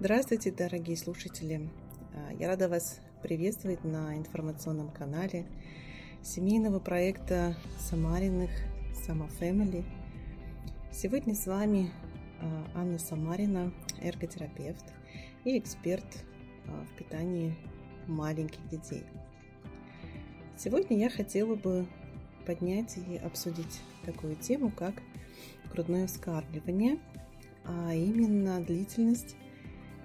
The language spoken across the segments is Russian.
Здравствуйте, дорогие слушатели! А, я рада вас приветствовать на информационном канале семейного проекта Самариных Сама Family. Сегодня с вами а, Анна Самарина, эрготерапевт и эксперт а, в питании маленьких детей. Сегодня я хотела бы поднять и обсудить такую тему, как грудное вскармливание, а именно длительность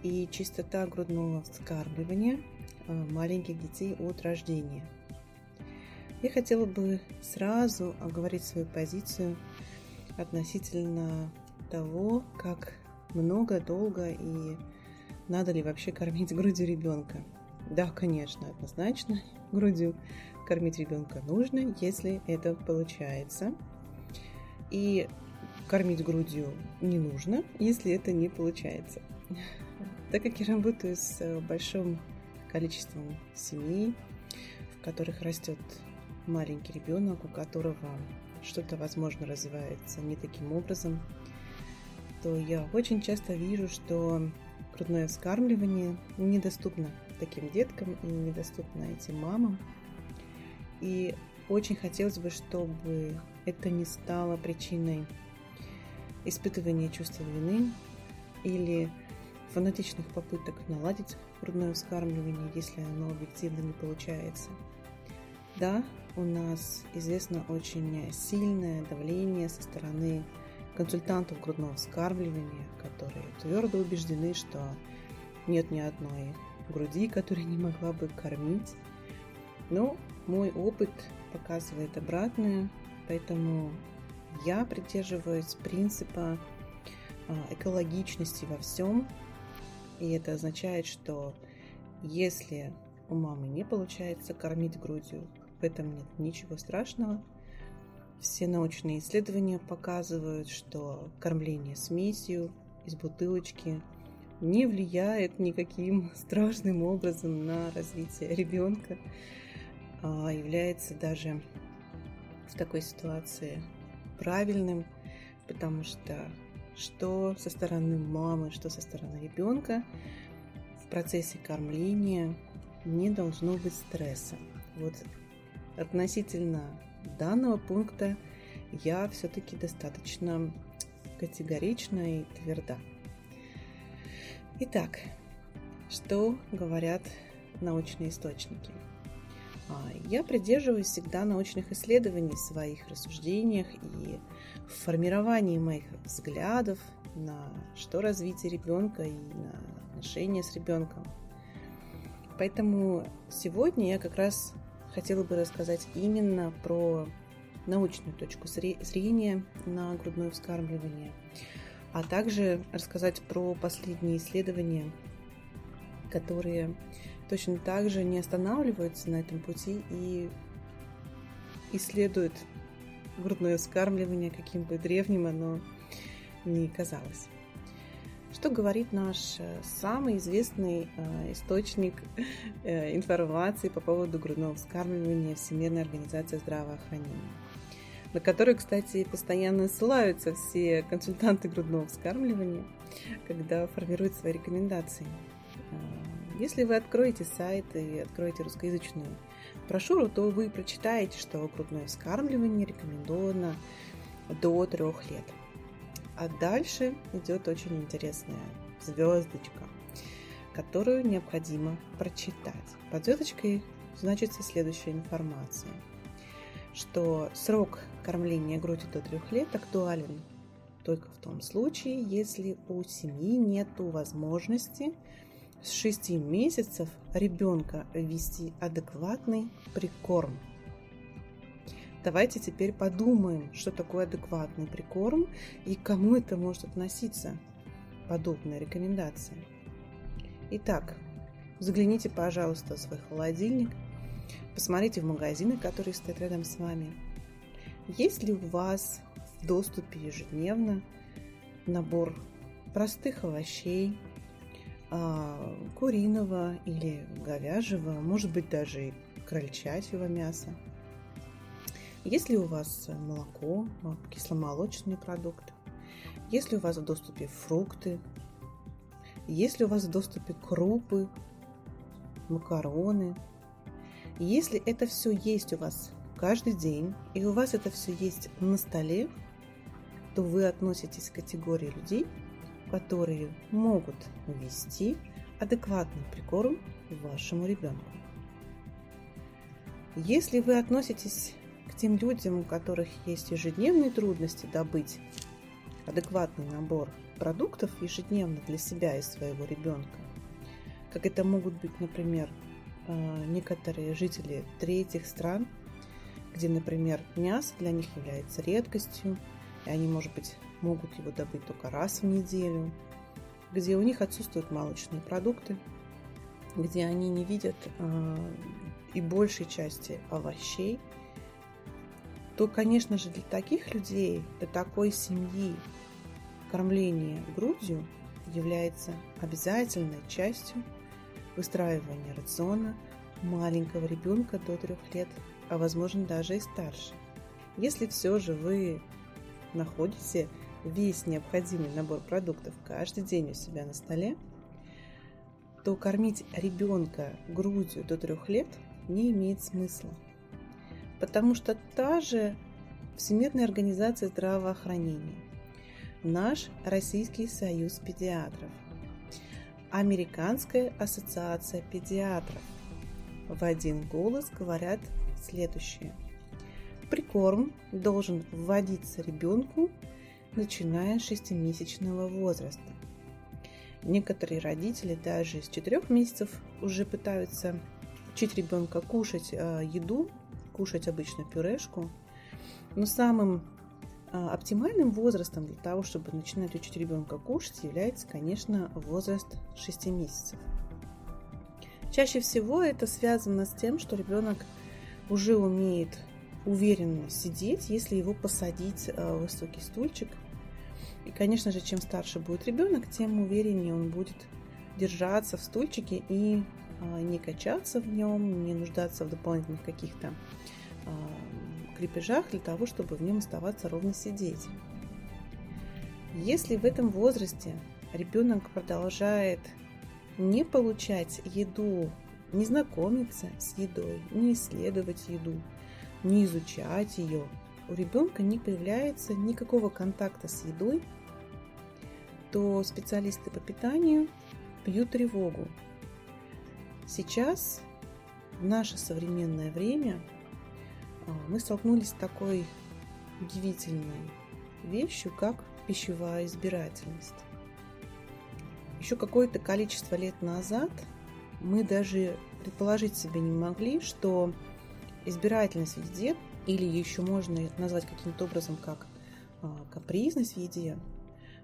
и частота грудного вскармливания э, маленьких детей от рождения. Я хотела бы сразу оговорить свою позицию относительно того, как много, долго и надо ли вообще кормить грудью ребенка. Да, конечно, однозначно грудью кормить ребенка нужно, если это получается. И кормить грудью не нужно, если это не получается. Так как я работаю с э, большим количеством семей, в которых растет маленький ребенок, у которого что-то, возможно, развивается не таким образом, то я очень часто вижу, что грудное вскармливание недоступно таким деткам и недоступно этим мамам. И очень хотелось бы, чтобы это не стало причиной испытывания чувства вины или фанатичных попыток наладить грудное вскармливание, если оно объективно не получается. Да, у нас известно очень сильное давление со стороны консультантов грудного вскармливания, которые твердо убеждены, что нет ни одной груди, которая не могла бы кормить. Но мой опыт показывает обратное, поэтому я придерживаюсь принципа а, экологичности во всем, и это означает, что если у мамы не получается кормить грудью, в этом нет ничего страшного. Все научные исследования показывают, что кормление смесью из бутылочки не влияет никаким страшным образом на развитие ребенка, а является даже в такой ситуации правильным, потому что что со стороны мамы, что со стороны ребенка в процессе кормления не должно быть стресса. Вот относительно данного пункта я все-таки достаточно категорична и тверда. Итак, что говорят научные источники? А, я придерживаюсь всегда научных исследований в своих рассуждениях и в формировании моих взглядов на что развитие ребенка и на отношения с ребенком. Поэтому сегодня я как раз хотела бы рассказать именно про научную точку зрения на грудное вскармливание, а также рассказать про последние исследования, которые точно так же не останавливаются на этом пути и исследуют грудное вскармливание, каким бы древним оно ни казалось. Что говорит наш э, самый известный э, источник э, информации по поводу грудного вскармливания Всемирная организация здравоохранения, на которую, кстати, постоянно ссылаются все консультанты грудного вскармливания, когда формируют свои рекомендации. Если вы откроете сайт и откроете русскоязычную брошюру, то вы прочитаете, что грудное вскармливание рекомендовано до трех лет. А дальше идет очень интересная звездочка, которую необходимо прочитать. Под звездочкой значится следующая информация, что срок кормления грудью до трех лет актуален только в том случае, если у семьи нет возможности с 6 месяцев ребенка ввести адекватный прикорм. Давайте теперь подумаем, что такое адекватный прикорм и кому это может относиться, подобная рекомендация. Итак, загляните, пожалуйста, в свой холодильник, посмотрите в магазины, которые стоят рядом с вами. Есть ли у вас в доступе ежедневно набор простых овощей, куриного или говяжьего, может быть даже и крольчатьего мяса. Если у вас молоко, кисломолочные продукты, если у вас в доступе фрукты, Есть ли у вас в доступе крупы, макароны? Если это все есть у вас каждый день, и у вас это все есть на столе, то вы относитесь к категории людей, которые могут ввести адекватный прикорм вашему ребенку. Если вы относитесь к тем людям, у которых есть ежедневные трудности добыть адекватный набор продуктов ежедневно для себя и своего ребенка, как это могут быть, например, э, некоторые жители третьих стран, где, например, мясо для них является редкостью, и они, может быть, могут его добыть только раз в неделю, где у них отсутствуют молочные продукты, где они не видят э, и большей части овощей, то, конечно же, для таких людей, для такой семьи кормление грудью является обязательной частью выстраивания рациона маленького ребенка до трех лет, а возможно даже и старше. Если все же вы находите весь необходимый набор продуктов каждый день у себя на столе, то кормить ребенка грудью до трех лет не имеет смысла. Потому что та же Всемирная организация здравоохранения, наш Российский союз педиатров, Американская ассоциация педиатров в один голос говорят следующее. Прикорм должен вводиться ребенку, начиная с 6-месячного возраста. Некоторые родители даже с 4 месяцев уже пытаются учить ребенка кушать э, еду, кушать обычно пюрешку. Но самым э, оптимальным возрастом для того, чтобы начинать учить ребенка кушать, является, конечно, возраст 6 месяцев. Чаще всего это связано с тем, что ребенок уже умеет уверенно сидеть, если его посадить э, в высокий стульчик. И, конечно же, чем старше будет ребенок, тем увереннее он будет держаться в стульчике и а, не качаться в нем, не нуждаться в дополнительных каких-то а, крепежах для того, чтобы в нем оставаться ровно сидеть. Если в этом возрасте ребенок продолжает не получать еду, не знакомиться с едой, не исследовать еду, не изучать ее, у ребенка не появляется никакого контакта с едой, то специалисты по питанию бьют тревогу Сейчас, в наше современное время, а, мы столкнулись с такой удивительной вещью, как пищевая избирательность. Еще какое-то количество лет назад мы даже предположить себе не могли, что избирательность в еде, или еще можно назвать каким-то образом как а, капризность в еде,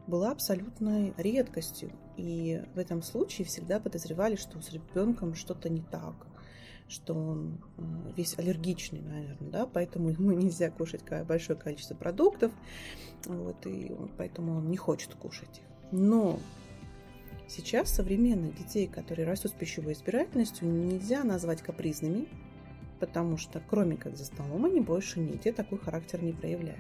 была абсолютной редкостью. И в этом случае всегда подозревали, что с ребенком что-то не так, что он э, весь аллергичный, наверное, да, поэтому ему нельзя кушать большое количество продуктов, вот, и поэтому он не хочет кушать их. Но сейчас современных детей, которые растут с пищевой избирательностью, нельзя назвать капризными, потому что кроме как за столом они больше нигде такой характер не проявляют.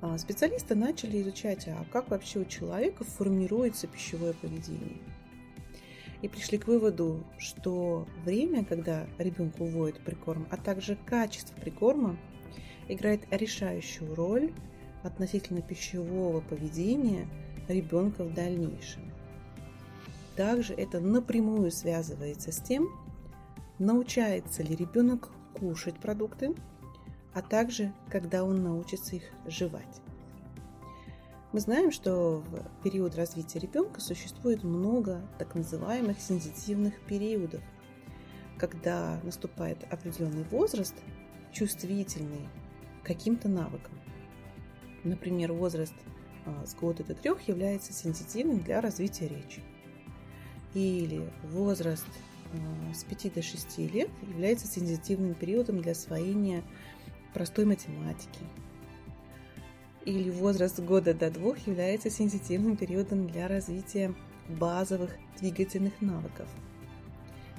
А, специалисты начали изучать, а как вообще у человека формируется пищевое поведение. И пришли к выводу, что время, когда ребенку вводят прикорм, а также качество прикорма играет решающую роль относительно пищевого поведения ребенка в дальнейшем. Также это напрямую связывается с тем, научается ли ребенок кушать продукты, а также когда он научится их жевать. Мы знаем, что в период развития ребенка существует много так называемых сенситивных периодов, когда наступает определенный возраст, чувствительный к каким-то навыкам. Например, возраст а, с года до трех является сенситивным для развития речи. Или возраст с 5 до 6 лет является сенситивным периодом для освоения простой математики. Или возраст года до двух является сенситивным периодом для развития базовых двигательных навыков.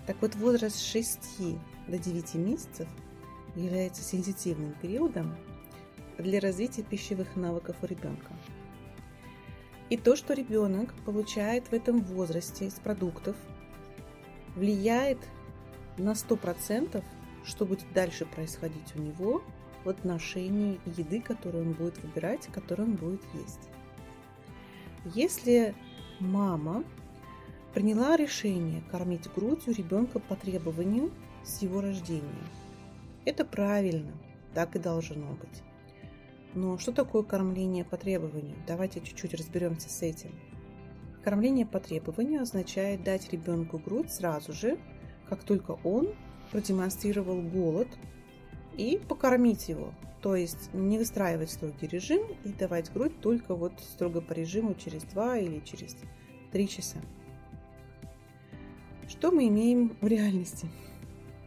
Так вот, возраст с 6 до 9 месяцев является сенситивным периодом для развития пищевых навыков у ребенка. И то, что ребенок получает в этом возрасте из продуктов, влияет на 100%, что будет дальше происходить у него в отношении еды, которую он будет выбирать, которую он будет есть. Если мама приняла решение кормить грудью ребенка по требованию с его рождения, это правильно, так и должно быть. Но что такое кормление по требованию? Давайте чуть-чуть разберемся с этим. Кормление по требованию означает дать ребенку грудь сразу же, как только он продемонстрировал голод, и покормить его. То есть не выстраивать строгий режим и давать грудь только вот строго по режиму через 2 или через 3 часа. Что мы имеем в реальности?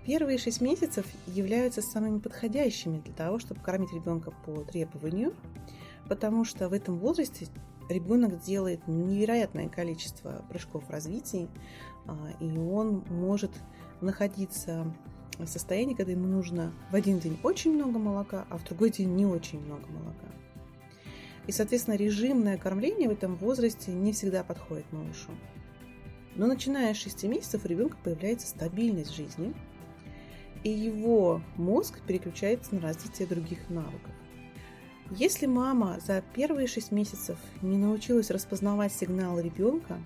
Первые шесть месяцев являются самыми подходящими для того, чтобы кормить ребенка по требованию, потому что в этом возрасте ребенок делает невероятное количество прыжков в развитии, а, и он может находиться в состоянии, когда ему нужно в один день очень много молока, а в другой день не очень много молока. И, соответственно, режимное кормление в этом возрасте не всегда подходит малышу. Но начиная с 6 месяцев у ребенка появляется стабильность жизни – и его мозг переключается на развитие других навыков. Если мама за первые 6 месяцев не научилась распознавать сигналы ребенка,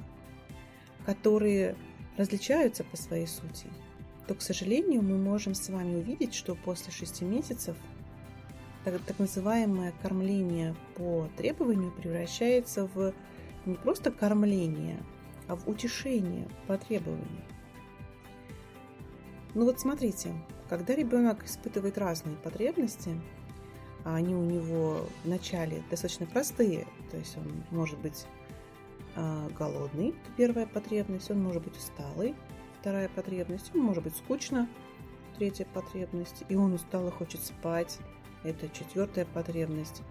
которые различаются по своей сути, то, к сожалению, мы можем с вами увидеть, что после 6 месяцев так, так называемое кормление по требованию превращается в не просто кормление, а в утешение по требованию. Ну вот смотрите, когда ребенок испытывает разные потребности, они у него вначале достаточно простые, то есть он может быть а, голодный, первая потребность, он может быть усталый, вторая потребность, ему может быть скучно, третья потребность, и он устал и хочет спать, это четвертая потребность.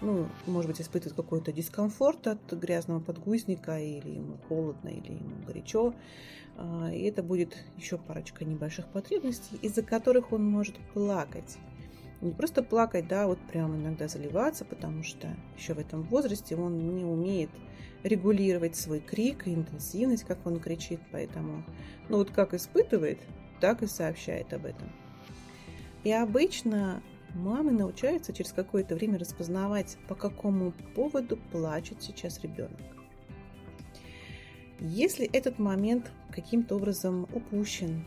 Ну, может быть, испытывает какой-то дискомфорт от грязного подгузника, или ему холодно, или ему горячо. А, и это будет еще парочка небольших потребностей, из-за которых он может плакать. Не просто плакать, да, вот прям иногда заливаться, потому что еще в этом возрасте он не умеет регулировать свой крик и интенсивность, как он кричит, поэтому, ну вот как испытывает, так и сообщает об этом. И обычно мамы научаются через какое-то время распознавать, по какому поводу плачет сейчас ребенок. Если этот момент каким-то образом упущен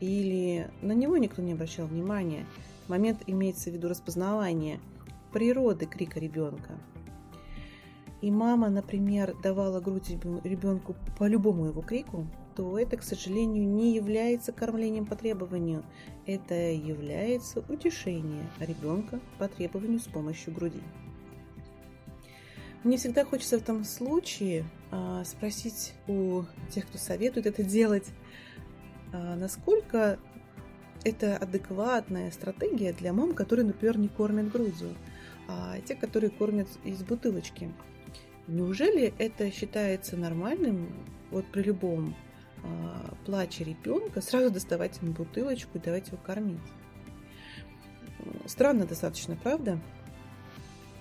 или на него никто не обращал внимания, момент имеется в виду распознавание природы крика ребенка, и мама, например, давала грудь ребенку по любому его крику, то это, к сожалению, не является кормлением по требованию. Это является утешением ребенка по требованию с помощью груди. Мне всегда хочется в этом случае а, спросить у тех, кто советует это делать, а, насколько это адекватная стратегия для мам, которые, например, не кормят грудью, а те, которые кормят из бутылочки. Неужели это считается нормальным вот при любом а, плаче ребенка сразу доставать ему бутылочку и давать его кормить? Странно достаточно, правда?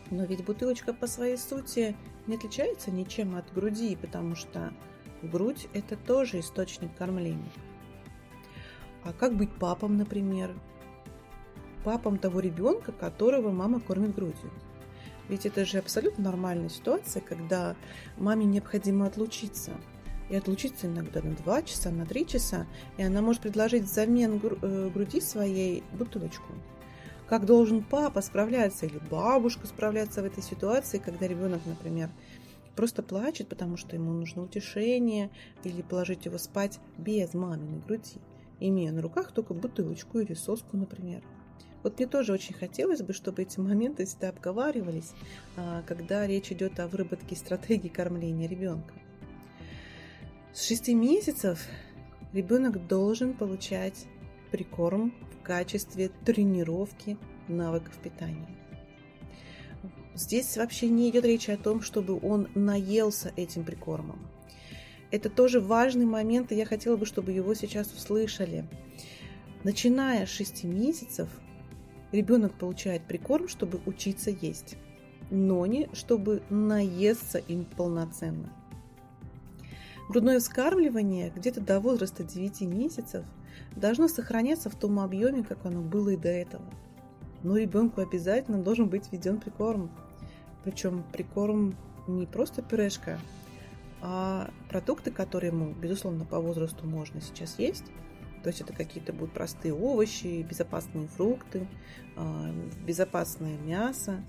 Но ведь бутылочка по своей сути не отличается ничем от груди, потому что грудь – это тоже источник кормления. А как быть папом, например? Папом того ребенка, которого мама кормит грудью. Ведь это же абсолютно нормальная ситуация, когда маме необходимо отлучиться. И отлучиться иногда на 2 часа, на 3 часа, и она может предложить взамен э, груди своей бутылочку как должен папа справляться или бабушка справляться в этой ситуации, когда ребенок, например, просто плачет, потому что ему нужно утешение, или положить его спать без маминой груди, имея на руках только бутылочку или соску, например. Вот мне тоже очень хотелось бы, чтобы эти моменты всегда обговаривались, а, когда речь идет о выработке стратегии кормления ребенка. С 6 месяцев ребенок должен получать прикорм в качестве тренировки навыков питания. Здесь вообще не идет речь о том, чтобы он наелся этим прикормом. Это тоже важный момент, и я хотела бы, чтобы его сейчас услышали. Начиная с 6 месяцев ребенок получает прикорм, чтобы учиться есть. но не чтобы наесться им полноценно. Грудное вскармливание где-то до возраста 9 месяцев должно сохраняться в том объеме, как оно было и до этого. Но ребенку обязательно должен быть введен прикорм. Причем прикорм не просто пюрешка, а продукты, которые ему, безусловно, по возрасту можно сейчас есть. То есть это какие-то будут простые овощи, безопасные фрукты, а, безопасное мясо,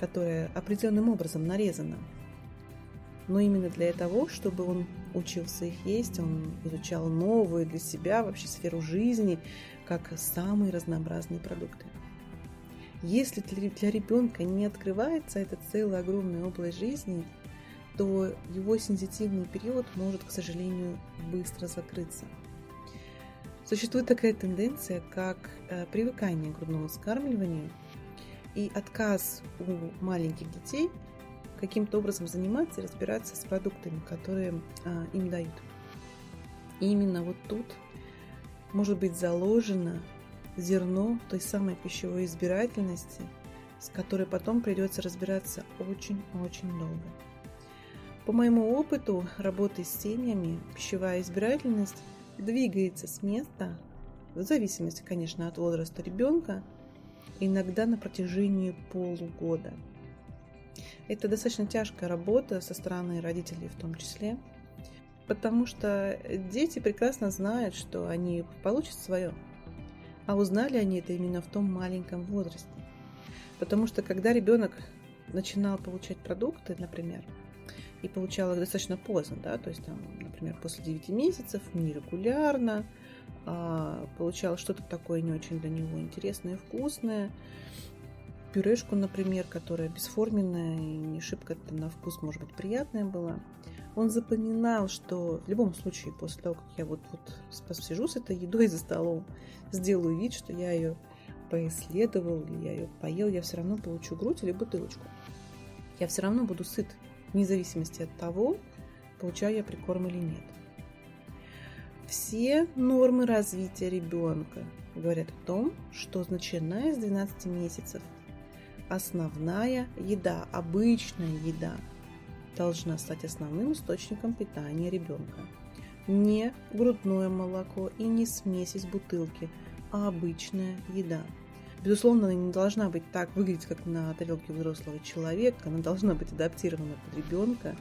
которое определенным образом нарезано. Но именно для того, чтобы он учился их есть, он изучал новую для себя вообще сферу жизни, как самые разнообразные продукты. Если для ребенка не открывается эта целая огромная область жизни, то его сенситивный период может, к сожалению, быстро закрыться. Существует такая тенденция, как э, привыкание к грудному вскармливанию и отказ у маленьких детей каким-то образом заниматься и разбираться с продуктами, которые а, им дают. И именно вот тут может быть заложено зерно той самой пищевой избирательности, с которой потом придется разбираться очень-очень долго. По моему опыту работы с семьями, пищевая избирательность двигается с места, в зависимости, конечно, от возраста ребенка, иногда на протяжении полугода. Это достаточно тяжкая работа со стороны родителей в том числе, потому что дети прекрасно знают, что они получат свое, а узнали они это именно в том маленьком возрасте. Потому что когда ребенок начинал получать продукты, например, и получал их достаточно поздно, да, то есть там, например, после 9 месяцев, нерегулярно, а, получал что-то такое не очень для него интересное и вкусное, пюрешку, например, которая бесформенная и не шибко на вкус, может быть, приятная была. Он запоминал, что в любом случае, после того, как я вот, вот посижу с этой едой за столом, сделаю вид, что я ее поисследовал, я ее поел, я все равно получу грудь или бутылочку. Я все равно буду сыт вне зависимости от того, получаю я прикорм или нет. Все нормы развития ребенка говорят о том, что начиная с 12 месяцев основная еда, обычная еда, должна стать основным источником питания ребенка. Не грудное молоко и не смесь из бутылки, а обычная еда – Безусловно, она не должна быть так выглядеть, как на тарелке взрослого человека. Она должна быть адаптирована под ребенка.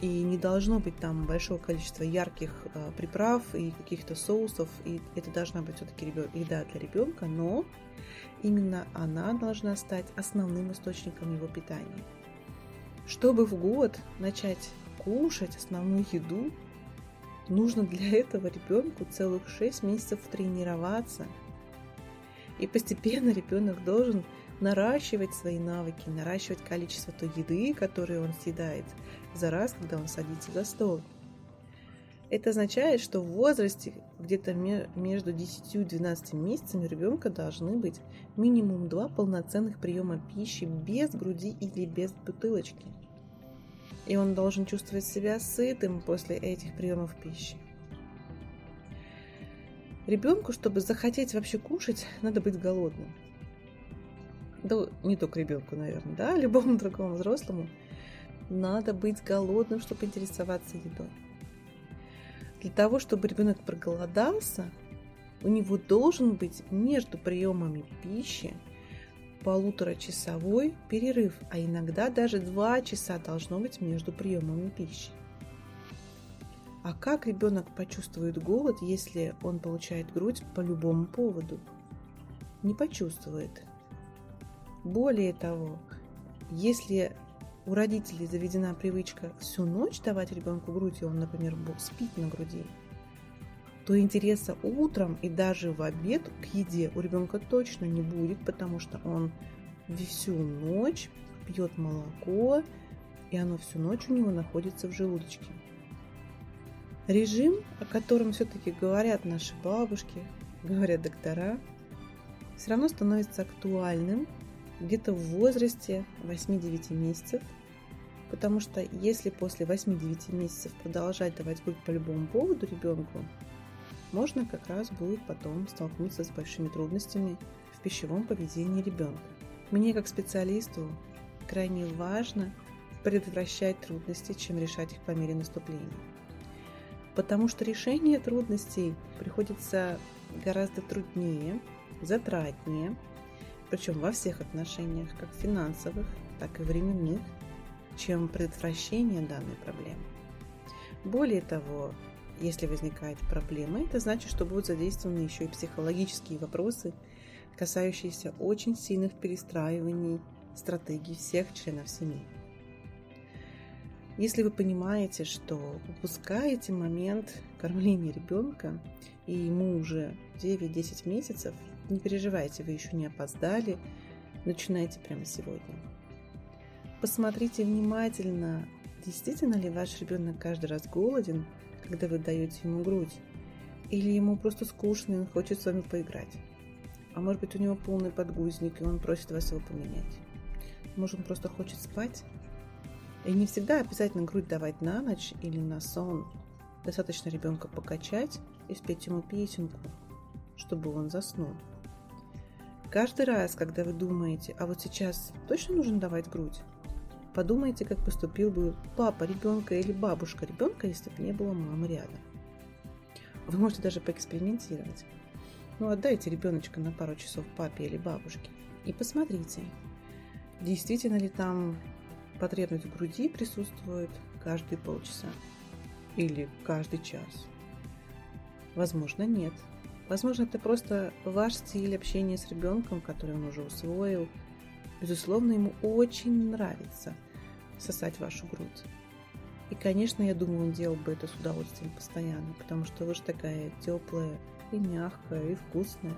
И не должно быть там большого количества ярких э, приправ и каких-то соусов. И это должна быть все-таки еда для ребенка, но именно она должна стать основным источником его питания. Чтобы в год начать кушать основную еду, нужно для этого ребенку целых 6 месяцев тренироваться – и постепенно ребенок должен наращивать свои навыки, наращивать количество той еды, которую он съедает за раз, когда он садится за стол. Это означает, что в возрасте где-то между 10 и 12 месяцами ребенка должны быть минимум два полноценных приема пищи без груди или без бутылочки. И он должен чувствовать себя сытым после этих приемов пищи. Ребенку, чтобы захотеть вообще кушать, надо быть голодным. Да не только ребенку, наверное, да, любому другому взрослому. Надо быть голодным, чтобы интересоваться едой. Для того, чтобы ребенок проголодался, у него должен быть между приемами пищи полуторачасовой перерыв, а иногда даже два часа должно быть между приемами пищи. А как ребенок почувствует голод, если он получает грудь по любому поводу? Не почувствует. Более того, если у родителей заведена привычка всю ночь давать ребенку грудь, и он, например, спит на груди, то интереса утром и даже в обед к еде у ребенка точно не будет, потому что он всю ночь пьет молоко, и оно всю ночь у него находится в желудочке. Режим, о котором все-таки говорят наши бабушки, говорят доктора, все равно становится актуальным где-то в возрасте 8-9 месяцев, потому что если после 8-9 месяцев продолжать давать грудь по любому поводу ребенку, можно как раз будет потом столкнуться с большими трудностями в пищевом поведении ребенка. Мне как специалисту крайне важно предотвращать трудности, чем решать их по мере наступления. Потому что решение трудностей приходится гораздо труднее, затратнее, причем во всех отношениях, как финансовых, так и временных, чем предотвращение данной проблемы. Более того, если возникает проблема, это значит, что будут задействованы еще и психологические вопросы, касающиеся очень сильных перестраиваний стратегий всех членов семьи. Если вы понимаете, что упускаете момент кормления ребенка, и ему уже 9-10 месяцев, не переживайте, вы еще не опоздали, начинайте прямо сегодня. Посмотрите внимательно, действительно ли ваш ребенок каждый раз голоден, когда вы даете ему грудь, или ему просто скучно и он хочет с вами поиграть. А может быть у него полный подгузник, и он просит вас его поменять. Может он просто хочет спать? И не всегда обязательно грудь давать на ночь или на сон. Достаточно ребенка покачать и спеть ему песенку, чтобы он заснул. Каждый раз, когда вы думаете, а вот сейчас точно нужно давать грудь, подумайте, как поступил бы папа ребенка или бабушка ребенка, если бы не было мамы рядом. Вы можете даже поэкспериментировать. Ну, отдайте ребеночка на пару часов папе или бабушке и посмотрите, действительно ли там потребность в груди присутствует каждые полчаса или каждый час. Возможно, нет. Возможно, это просто ваш стиль общения с ребенком, который он уже усвоил. Безусловно, ему очень нравится сосать вашу грудь. И, конечно, я думаю, он делал бы это с удовольствием постоянно, потому что вы же такая теплая и мягкая, и вкусная.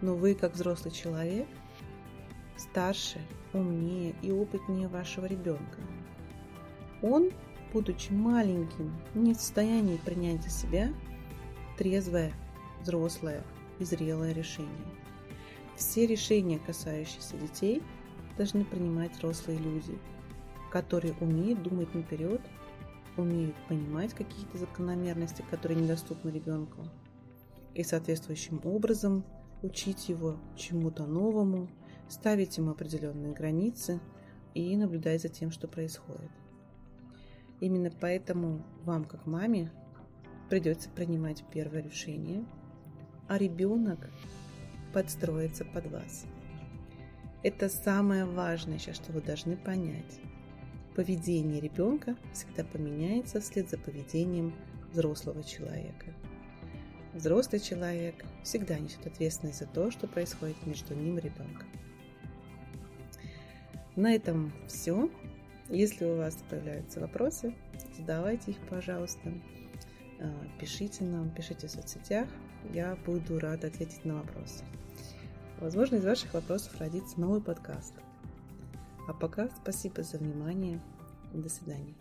Но вы, как взрослый человек, старше, умнее и опытнее вашего ребенка. Он, будучи маленьким, не в состоянии принять за себя трезвое, взрослое и зрелое решение. Все решения, касающиеся детей, должны принимать взрослые люди, которые умеют думать наперед, умеют понимать какие-то закономерности, которые недоступны ребенку, и соответствующим образом учить его чему-то новому, ставить ему определенные границы и наблюдать за тем, что происходит. Именно поэтому вам, как маме, придется принимать первое решение, а ребенок подстроится под вас. Это самое важное сейчас, что вы должны понять. Поведение ребенка всегда поменяется вслед за поведением взрослого человека. Взрослый человек всегда несет ответственность за то, что происходит между ним и ребенком. На этом все. Если у вас появляются вопросы, задавайте их, пожалуйста. А, пишите нам, пишите в соцсетях. Я буду рада ответить на вопросы. Возможно, из ваших вопросов родится новый подкаст. А пока спасибо за внимание. До свидания.